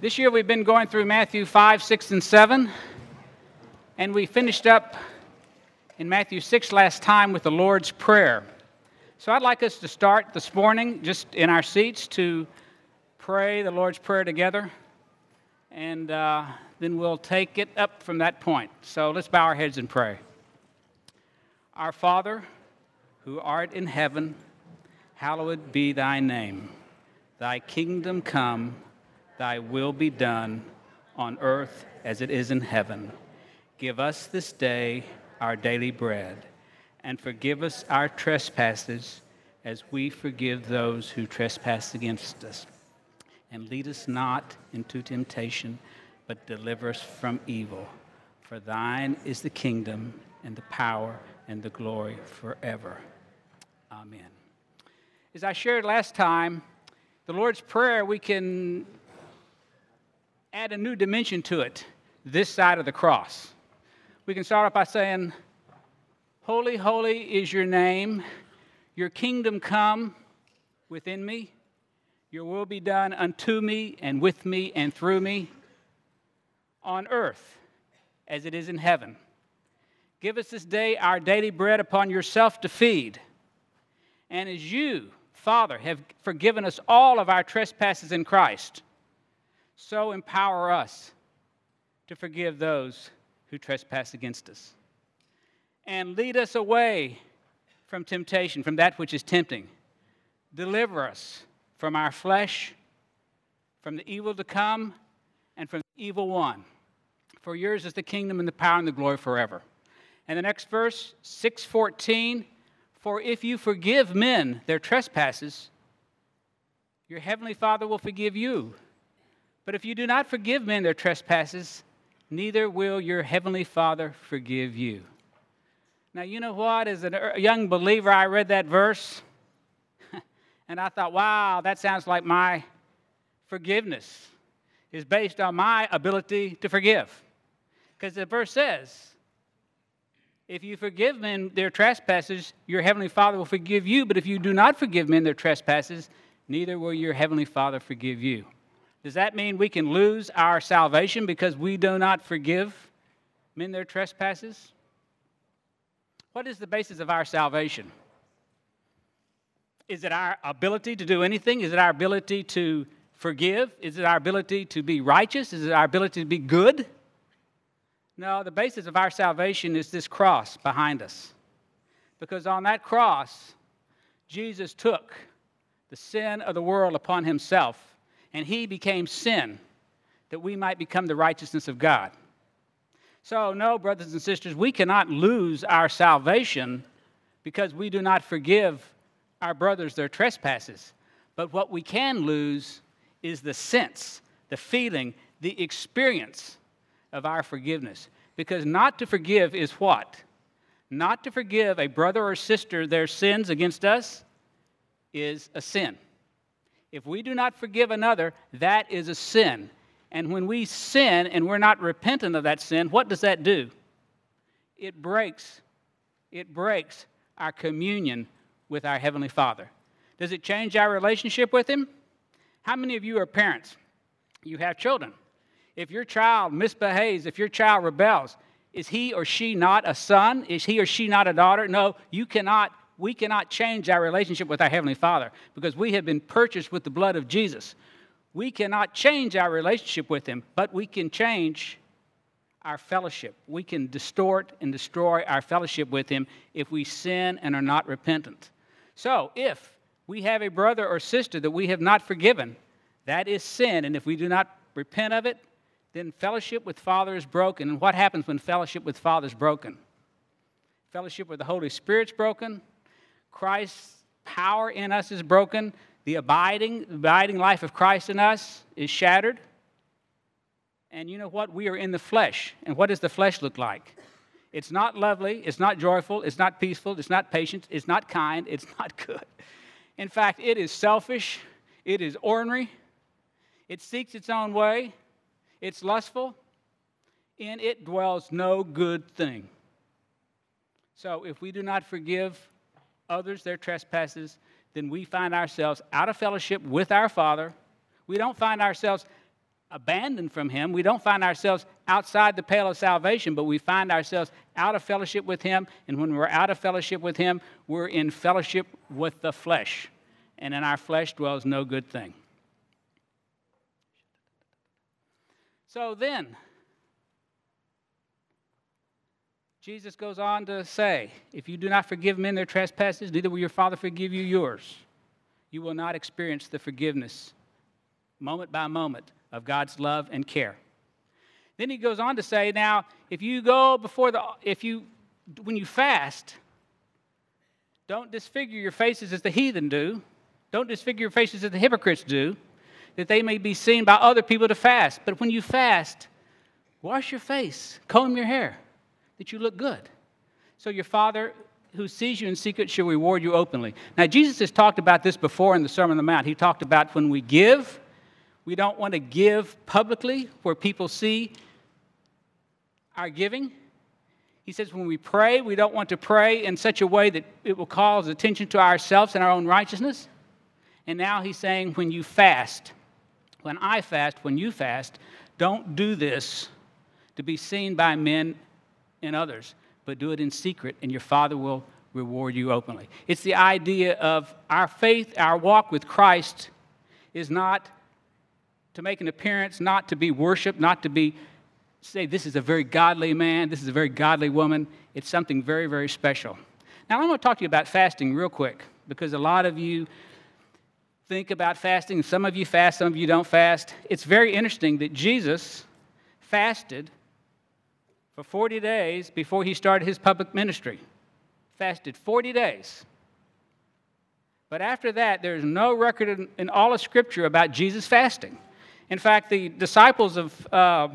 This year we've been going through Matthew 5, 6, and 7, and we finished up in Matthew 6 last time with the Lord's Prayer. So I'd like us to start this morning just in our seats to pray the Lord's Prayer together, and uh, then we'll take it up from that point. So let's bow our heads and pray. Our Father, who art in heaven, hallowed be thy name. Thy kingdom come Thy will be done on earth as it is in heaven. Give us this day our daily bread, and forgive us our trespasses as we forgive those who trespass against us. And lead us not into temptation, but deliver us from evil. For thine is the kingdom, and the power, and the glory forever. Amen. As I shared last time, the Lord's Prayer, we can add a new dimension to it this side of the cross. We can start off by saying, Holy, holy is your name. Your kingdom come within me. Your will be done unto me and with me and through me on earth as it is in heaven. Give us this day our daily bread upon yourself to feed. And as you, Father, have forgiven us all of our trespasses in Christ, so empower us to forgive those who trespass against us. And lead us away from temptation, from that which is tempting. Deliver us from our flesh, from the evil to come, and from the evil one. For yours is the kingdom and the power and the glory forever. And the next verse, 614 For if you forgive men their trespasses, your heavenly Father will forgive you. But if you do not forgive men their trespasses, neither will your heavenly Father forgive you. Now, you know what? As a young believer, I read that verse and I thought, wow, that sounds like my forgiveness is based on my ability to forgive. Because the verse says, if you forgive men their trespasses, your heavenly Father will forgive you. But if you do not forgive men their trespasses, neither will your heavenly Father forgive you. Does that mean we can lose our salvation because we do not forgive men their trespasses? What is the basis of our salvation? Is it our ability to do anything? Is it our ability to forgive? Is it our ability to be righteous? Is it our ability to be good? No, the basis of our salvation is this cross behind us. Because on that cross, Jesus took the sin of the world upon himself and he became sin that we might become the righteousness of God. So, no, brothers and sisters, we cannot lose our salvation because we do not forgive our brothers their trespasses. But what we can lose is the sense, the feeling, the experience of our forgiveness. Because not to forgive is what? Not to forgive a brother or sister their sins against us is a sin. If we do not forgive another, that is a sin. And when we sin and we're not repentant of that sin, what does that do? It breaks. It breaks our communion with our Heavenly Father. Does it change our relationship with Him? How many of you are parents? You have children. If your child misbehaves, if your child rebels, is he or she not a son? Is he or she not a daughter? No, you cannot we cannot change our relationship with our Heavenly Father because we have been purchased with the blood of Jesus. We cannot change our relationship with Him, but we can change our fellowship. We can distort and destroy our fellowship with Him if we sin and are not repentant. So, if we have a brother or sister that we have not forgiven, that is sin. And if we do not repent of it, then fellowship with Father is broken. And what happens when fellowship with Father is broken? Fellowship with the Holy Spirit's broken, Christ's power in us is broken, the abiding, abiding life of Christ in us is shattered. And you know what? We are in the flesh. And what does the flesh look like? It's not lovely, it's not joyful, it's not peaceful, it's not patient, it's not kind, it's not good. In fact, it is selfish, it is ornery, it seeks its own way, it's lustful, in it dwells no good thing. So if we do not forgive others their trespasses, then we find ourselves out of fellowship with our Father. We don't find ourselves abandoned from Him. We don't find ourselves outside the pale of salvation, but we find ourselves out of fellowship with Him. And when we're out of fellowship with Him, we're in fellowship with the flesh. And in our flesh dwells no good thing. So then, Jesus goes on to say, If you do not forgive men their trespasses, neither will your Father forgive you yours. You will not experience the forgiveness moment by moment of God's love and care. Then he goes on to say, now, if you go before the, if you, when you fast, don't disfigure your faces as the heathen do. Don't disfigure your faces as the hypocrites do, that they may be seen by other people to fast. But when you fast, wash your face, comb your hair, that you look good. So your Father who sees you in secret shall reward you openly. Now, Jesus has talked about this before in the Sermon on the Mount. He talked about when we give, we don't want to give publicly where people see our giving. He says when we pray, we don't want to pray in such a way that it will cause attention to ourselves and our own righteousness. And now he's saying when you fast, when I fast, when you fast, don't do this to be seen by men and others, but do it in secret, and your Father will reward you openly. It's the idea of our faith, our walk with Christ is not to make an appearance, not to be worshiped, not to be say this is a very godly man, this is a very godly woman. It's something very, very special. Now, I'm going to talk to you about fasting real quick because a lot of you think about fasting. Some of you fast, some of you don't fast. It's very interesting that Jesus fasted for 40 days before he started his public ministry. Fasted 40 days. But after that, there's no record in, in all of Scripture about Jesus fasting. In fact, the disciples of uh,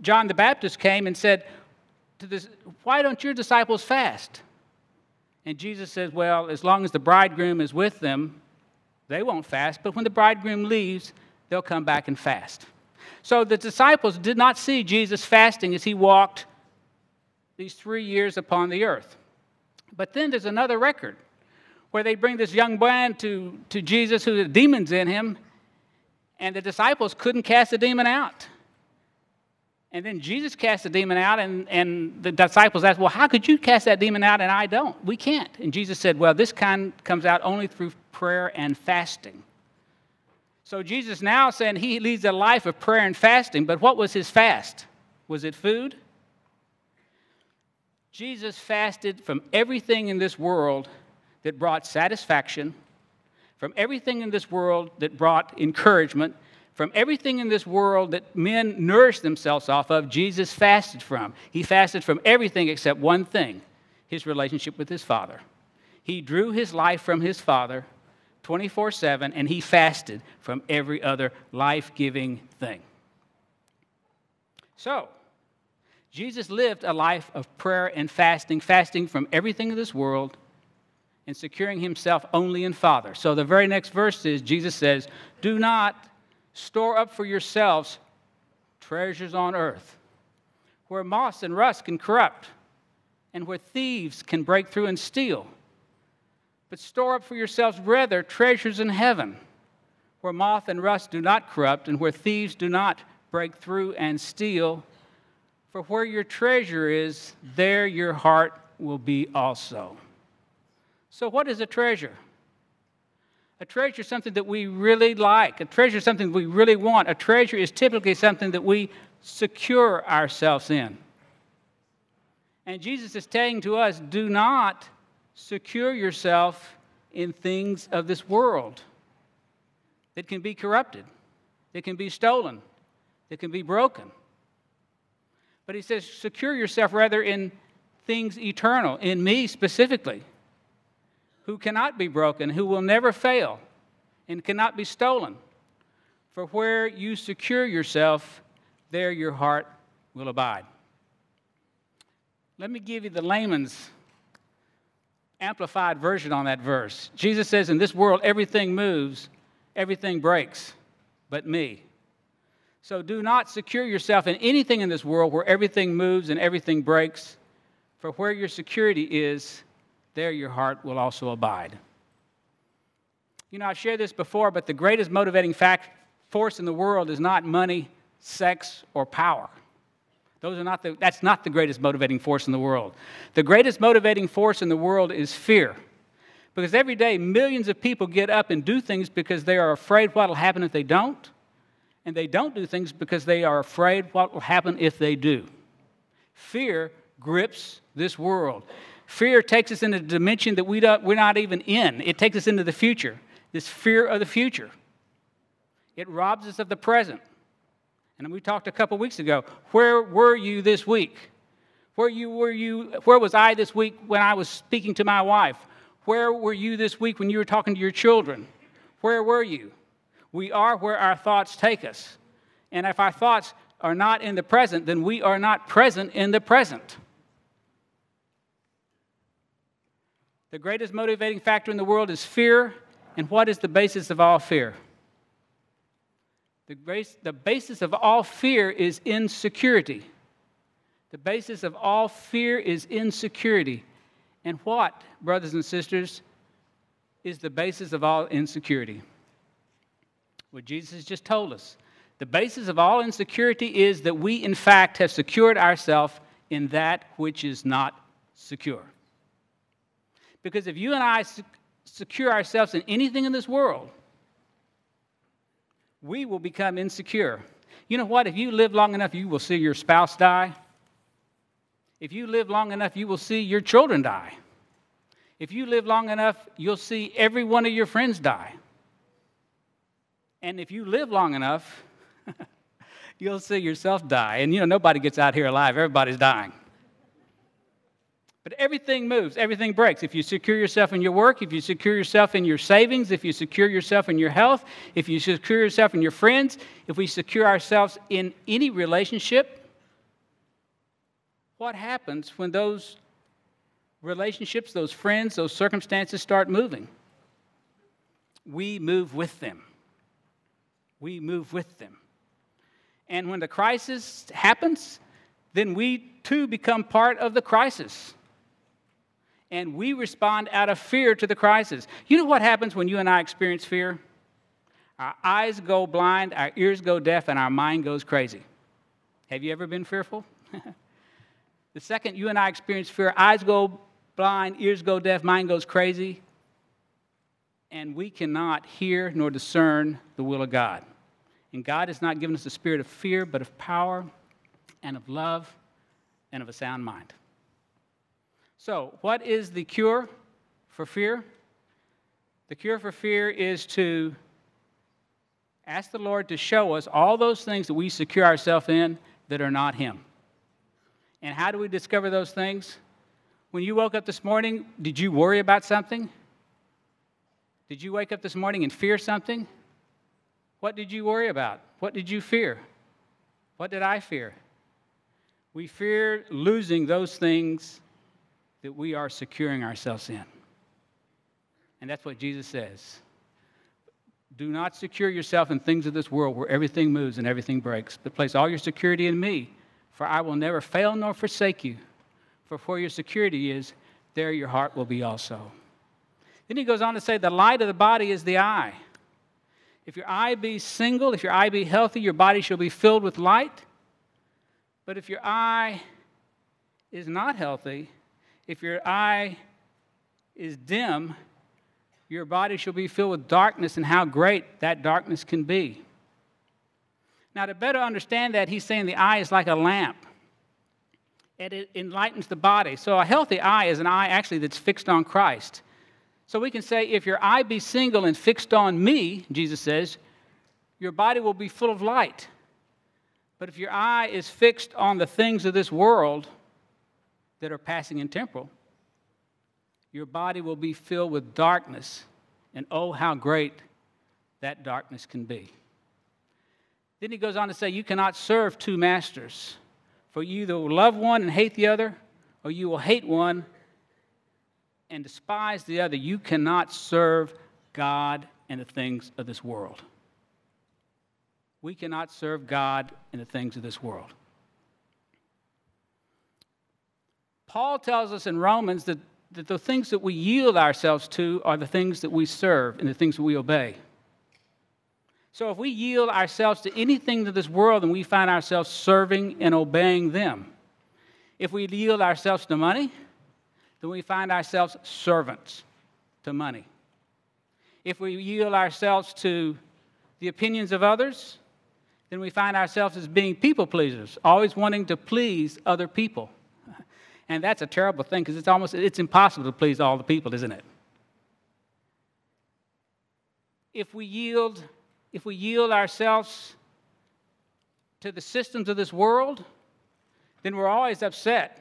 John the Baptist came and said, this, Why don't your disciples fast? And Jesus says, Well, as long as the bridegroom is with them, they won't fast. But when the bridegroom leaves, they'll come back and fast. So the disciples did not see Jesus fasting as he walked these three years upon the earth. But then there's another record where they bring this young man to, to Jesus who had demons in him, and the disciples couldn't cast the demon out. And then Jesus cast the demon out, and, and the disciples asked, Well, how could you cast that demon out and I don't? We can't. And Jesus said, Well, this kind comes out only through prayer and fasting. So Jesus now saying he leads a life of prayer and fasting, but what was his fast? Was it food? Jesus fasted from everything in this world that brought satisfaction from everything in this world that brought encouragement, from everything in this world that men nourish themselves off of, Jesus fasted from. He fasted from everything except one thing his relationship with his Father. He drew his life from his Father 24 7, and he fasted from every other life giving thing. So, Jesus lived a life of prayer and fasting, fasting from everything in this world and securing himself only in Father. So the very next verse is Jesus says, Do not store up for yourselves treasures on earth, where moss and rust can corrupt, and where thieves can break through and steal. But store up for yourselves rather treasures in heaven, where moth and rust do not corrupt, and where thieves do not break through and steal. For where your treasure is, there your heart will be also. So, what is a treasure? A treasure is something that we really like. A treasure is something we really want. A treasure is typically something that we secure ourselves in. And Jesus is saying to us do not secure yourself in things of this world that can be corrupted, that can be stolen, that can be broken. But he says, secure yourself rather in things eternal, in me specifically who cannot be broken, who will never fail, and cannot be stolen. For where you secure yourself, there your heart will abide. Let me give you the layman's amplified version on that verse. Jesus says, In this world, everything moves, everything breaks, but me. So do not secure yourself in anything in this world where everything moves and everything breaks, for where your security is, there your heart will also abide. You know, I've shared this before, but the greatest motivating fact, force in the world is not money sex, or power. Those are not the, that's not the greatest motivating force in the world. The greatest motivating force in the world is fear. Because every day, millions of people get up and do things because they are afraid what will happen if they don't. And they don't do things because they are afraid what will happen if they do. Fear grips this world. Fear takes us into a dimension that we don't, we're not even in. It takes us into the future, this fear of the future. It robs us of the present. And we talked a couple weeks ago. Where were you this week? Where, you, were you, where was I this week when I was speaking to my wife? Where were you this week when you were talking to your children? Where were you? We are where our thoughts take us. And if our thoughts are not in the present, then we are not present in the present. The greatest motivating factor in the world is fear. And what is the basis of all fear? The, the basis of all fear is insecurity. The basis of all fear is insecurity. And what, brothers and sisters, is the basis of all insecurity? What Jesus just told us. The basis of all insecurity is that we, in fact, have secured ourselves in that which is not secure. Because if you and I secure ourselves in anything in this world, we will become insecure. You know what? If you live long enough, you will see your spouse die. If you live long enough, you will see your children die. If you live long enough, you'll see every one of your friends die. And if you live long enough, you'll see yourself die. And you know, nobody gets out here alive, everybody's dying. But everything moves, everything breaks. If you secure yourself in your work, if you secure yourself in your savings, if you secure yourself in your health, if you secure yourself in your friends, if we secure ourselves in any relationship, what happens when those relationships, those friends, those circumstances start moving? We move with them. We move with them. And when the crisis happens, then we too become part of the crisis and we respond out of fear to the crisis. You know what happens when you and I experience fear? Our eyes go blind, our ears go deaf, and our mind goes crazy. Have you ever been fearful? the second you and I experience fear, eyes go blind, ears go deaf, mind goes crazy, and we cannot hear nor discern the will of God. And God has not given us a spirit of fear, but of power and of love and of a sound mind. So, what is the cure for fear? The cure for fear is to ask the Lord to show us all those things that we secure ourselves in that are not Him. And how do we discover those things? When you woke up this morning, did you worry about something? Did you wake up this morning and fear something? What did you worry about? What did you fear? What did I fear? We fear losing those things that we are securing ourselves in. And that's what Jesus says. Do not secure yourself in things of this world where everything moves and everything breaks, but place all your security in me, for I will never fail nor forsake you. For where your security is, there your heart will be also. Then he goes on to say, The light of the body is the eye. If your eye be single, if your eye be healthy, your body shall be filled with light. But if your eye is not healthy, if your eye is dim, your body shall be filled with darkness, and how great that darkness can be. Now, to better understand that, he's saying the eye is like a lamp. And it enlightens the body. So, a healthy eye is an eye actually that's fixed on Christ. So, we can say, if your eye be single and fixed on me, Jesus says, your body will be full of light. But if your eye is fixed on the things of this world, that are passing and temporal, your body will be filled with darkness, and oh, how great that darkness can be. Then he goes on to say, You cannot serve two masters, for you either will love one and hate the other, or you will hate one and despise the other. You cannot serve God and the things of this world. We cannot serve God and the things of this world. Paul tells us in Romans that, that the things that we yield ourselves to are the things that we serve and the things that we obey. So if we yield ourselves to anything to this world, then we find ourselves serving and obeying them. If we yield ourselves to money, then we find ourselves servants to money. If we yield ourselves to the opinions of others, then we find ourselves as being people pleasers, always wanting to please other people. And that's a terrible thing because it's almost it's impossible to please all the people, isn't it? If we yield if we yield ourselves to the systems of this world, then we're always upset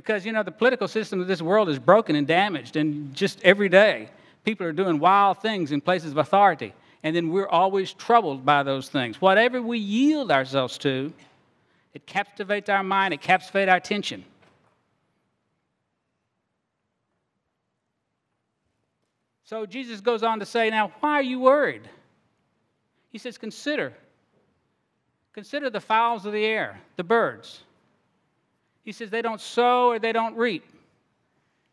because you know the political system of this world is broken and damaged and just every day people are doing wild things in places of authority and then we're always troubled by those things. Whatever we yield ourselves to, it captivates our mind, it captivates our attention. So Jesus goes on to say, Now, why are you worried? He says, Consider. Consider the fowls of the air, the birds. He says, They don't sow or they don't reap,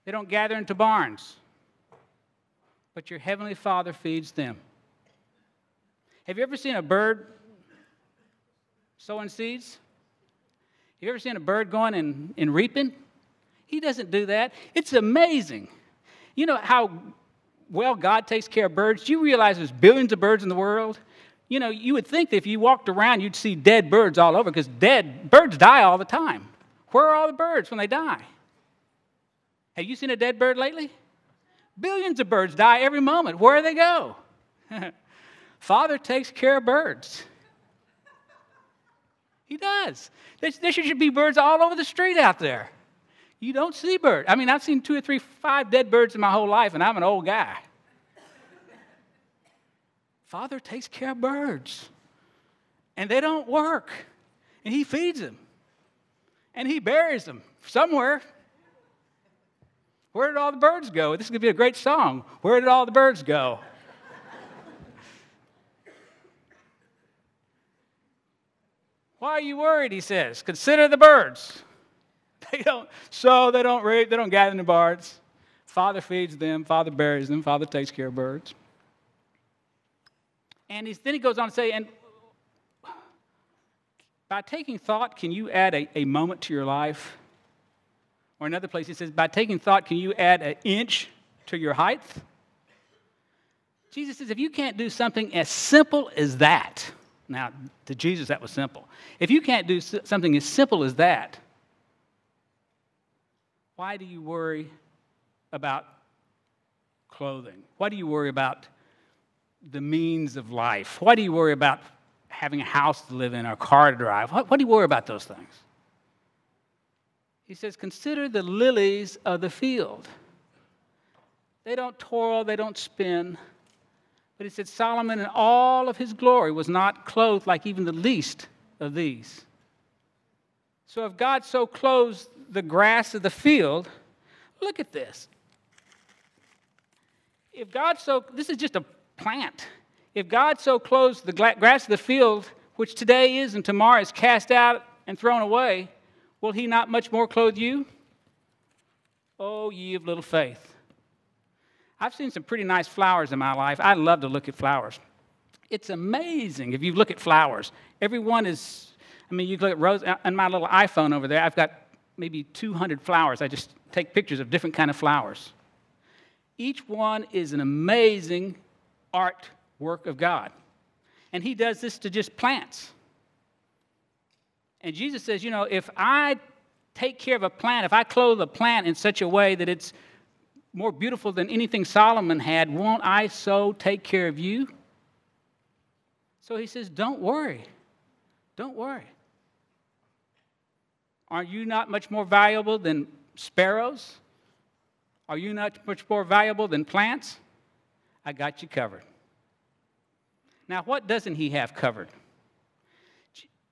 they don't gather into barns, but your heavenly Father feeds them. Have you ever seen a bird sowing seeds? Have you ever seen a bird going and, and reaping? He doesn't do that. It's amazing. You know how well God takes care of birds? Do you realize there's billions of birds in the world? You know, you would think that if you walked around, you'd see dead birds all over because dead birds die all the time. Where are all the birds when they die? Have you seen a dead bird lately? Billions of birds die every moment. Where do they go? Father takes care of birds. He does. There, should be birds all over the street out there. You don't see birds. I mean, I've seen two or three, five dead birds in my whole life, and I'm an old guy. Father takes care of birds, and they don't work, and He feeds them, and He buries them somewhere. Where did all the birds go? This is going to be a great song. Where did all the birds go? Why are you worried? He says. Consider the birds. They don't sow, they don't reap, they don't gather in the barns. Father feeds them, Father buries them, Father takes care of birds. And then he goes on to say, and by taking thought, can you add a, a moment to your life? Or another place he says, by taking thought, can you add an inch to your height? Jesus says, if you can't do something as simple as that, now, to Jesus, that was simple. If you can't do something as simple as that, why do you worry about clothing? Why do you worry about the means of life? Why do you worry about having a house to live in or a car to drive? What, why do you worry about those things? He says, Consider the lilies of the field. They don't toil, they don't spin. But he said, Solomon in all of his glory was not clothed like even the least of these. So if God so clothes the grass of the field, look at this. If God so, this is just a plant. If God so clothes the grass of the field, which today is and tomorrow is cast out and thrown away, will he not much more clothe you? Oh, ye of little faith. I've seen some pretty nice flowers in my life. I love to look at flowers. It's amazing if you look at flowers. Every one is, I mean, you look at rose, uh, on my little iPhone over there, I've got maybe 200 flowers. I just take pictures of different kind of flowers. Each one is an amazing art work of God. And he does this to just plants. And Jesus says, you know, if I take care of a plant, if I clothe a plant in such a way that it's more beautiful than anything Solomon had, won't I so take care of you? So he says, Don't worry. Don't worry. Are you not much more valuable than sparrows? Are you not much more valuable than plants? I got you covered. Now, what doesn't he have covered?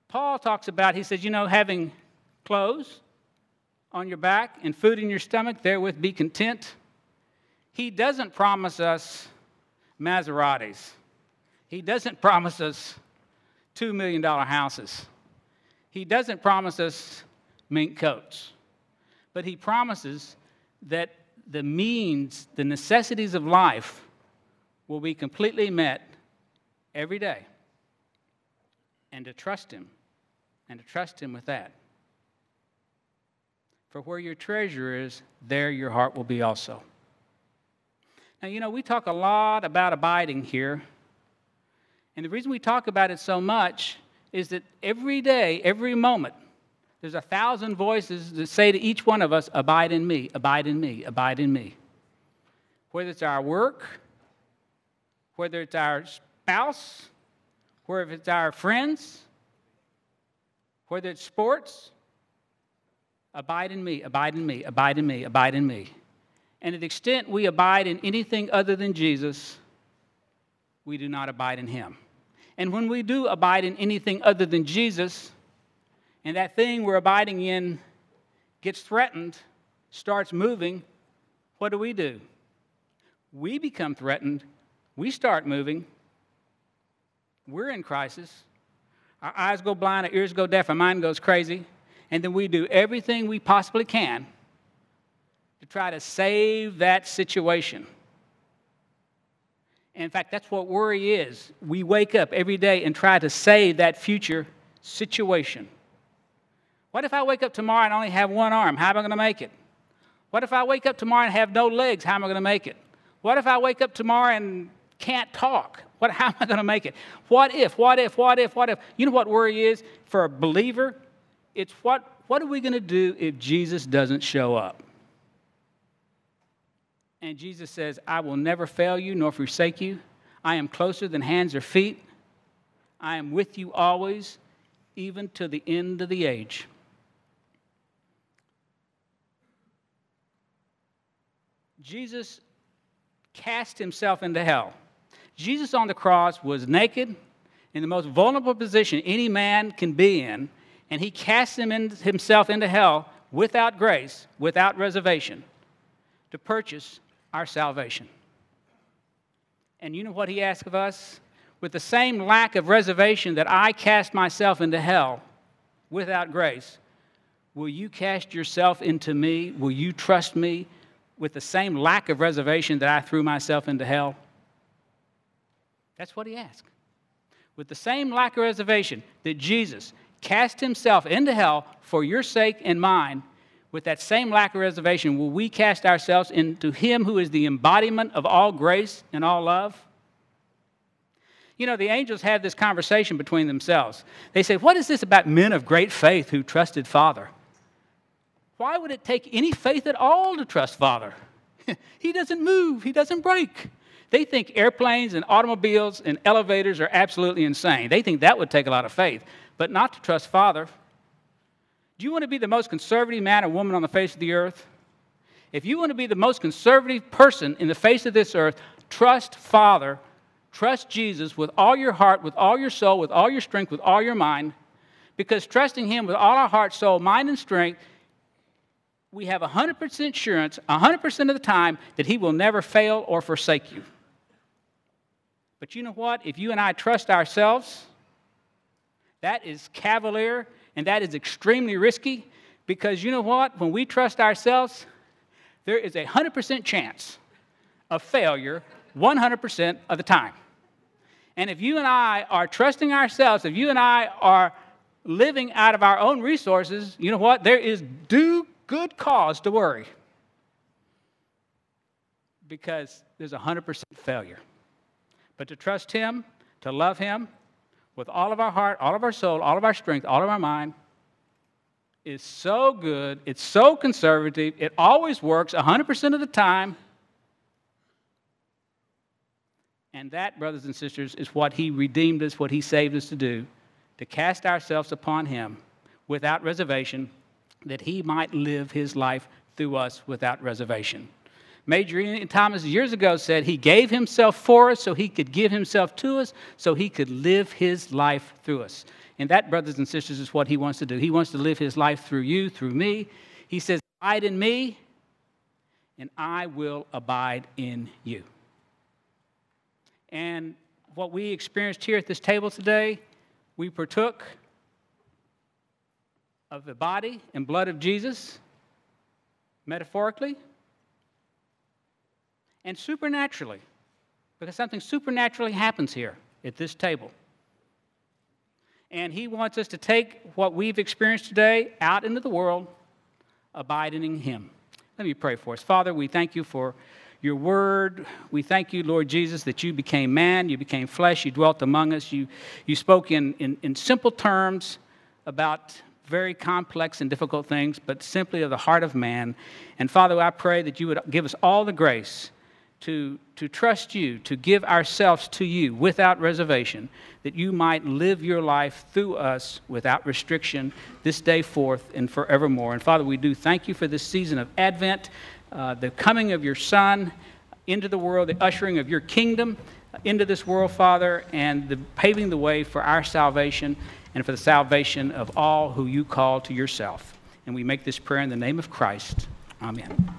Paul talks about, he says, you know, having clothes on your back and food in your stomach, therewith be content. He doesn't promise us Maseratis. He doesn't promise us $2 million houses. He doesn't promise us mink coats. But he promises that the means, the necessities of life will be completely met every day and to trust Him and to trust Him with that. For where your treasure is, there your heart will be also. Now, you know, we talk a lot about abiding here. And the reason we talk about it so much is that every day, every moment, there's a thousand voices that say to each one of us, Abide in me, abide in me, abide in me. Whether it's our work, whether it's our spouse, whether it's our friends, whether it's sports, abide in me, abide in me, abide in me, abide in me. And to the extent we abide in anything other than Jesus, we do not abide in him. And when we do abide in anything other than Jesus, and that thing we're abiding in gets threatened, starts moving, what do we do? We become threatened, we start moving, we're in crisis. Our eyes go blind, our ears go deaf, our mind goes crazy, and then we do everything we possibly can to try to save that situation. In fact, that's what worry is. We wake up every day and try to save that future situation. What if I wake up tomorrow and only have one arm? How am I going to make it? What if I wake up tomorrow and have no legs? How am I going to make it? What if I wake up tomorrow and can't talk? What, how am I going to make it? What if, what if, what if, what if? You know what worry is for a believer? It's what, what are we going to do if Jesus doesn't show up? And Jesus says, I will never fail you nor forsake you. I am closer than hands or feet. I am with you always, even to the end of the age. Jesus cast himself into hell. Jesus on the cross was naked in the most vulnerable position any man can be in, and he cast him in, himself into hell without grace, without reservation, to purchase our salvation. And you know what he asked of us? With the same lack of reservation that I cast myself into hell without grace, will you cast yourself into me? Will you trust me with the same lack of reservation that I threw myself into hell? That's what he asked. With the same lack of reservation that Jesus cast himself into hell for your sake and mine, with that same lack of reservation, will we cast ourselves into Him who is the embodiment of all grace and all love? You know, the angels have this conversation between themselves. They say, What is this about men of great faith who trusted Father? Why would it take any faith at all to trust Father? he doesn't move, He doesn't break. They think airplanes and automobiles and elevators are absolutely insane. They think that would take a lot of faith, but not to trust Father. Do you want to be the most conservative man or woman on the face of the earth? If you want to be the most conservative person in the face of this earth, trust Father, trust Jesus with all your heart, with all your soul, with all your strength, with all your mind, because trusting Him with all our heart, soul, mind, and strength, we have 100% assurance 100% of the time that He will never fail or forsake you. But you know what? If you and I trust ourselves, that is cavalier and that is extremely risky because you know what? When we trust ourselves, there is a 100% chance of failure 100% of the time. And if you and I are trusting ourselves, if you and I are living out of our own resources, you know what? There is due good cause to worry because there's a 100% failure. But to trust Him, to love Him, with all of our heart, all of our soul, all of our strength, all of our mind is so good. It's so conservative. It always works 100% of the time. And that, brothers and sisters, is what He redeemed us, what He saved us to do to cast ourselves upon Him without reservation, that He might live His life through us without reservation. Major Thomas years ago said he gave himself for us so he could give himself to us so he could live his life through us. And that, brothers and sisters, is what he wants to do. He wants to live his life through you, through me. He says, Abide in me, and I will abide in you. And what we experienced here at this table today, we partook of the body and blood of Jesus, metaphorically and supernaturally, because something supernaturally happens here at this table. And He wants us to take what we've experienced today out into the world, abiding in Him. Let me pray for us. Father, we thank you for your word. We thank you, Lord Jesus, that you became man, you became flesh, you dwelt among us, you, you spoke in, in, in simple terms about very complex and difficult things, but simply of the heart of man. And Father, I pray that you would give us all the grace to, to trust you, to give ourselves to you without reservation, that you might live your life through us without restriction this day forth and forevermore. And Father, we do thank you for this season of Advent, uh, the coming of your Son into the world, the ushering of your kingdom into this world, Father, and the paving the way for our salvation and for the salvation of all who you call to yourself. And we make this prayer in the name of Christ. Amen.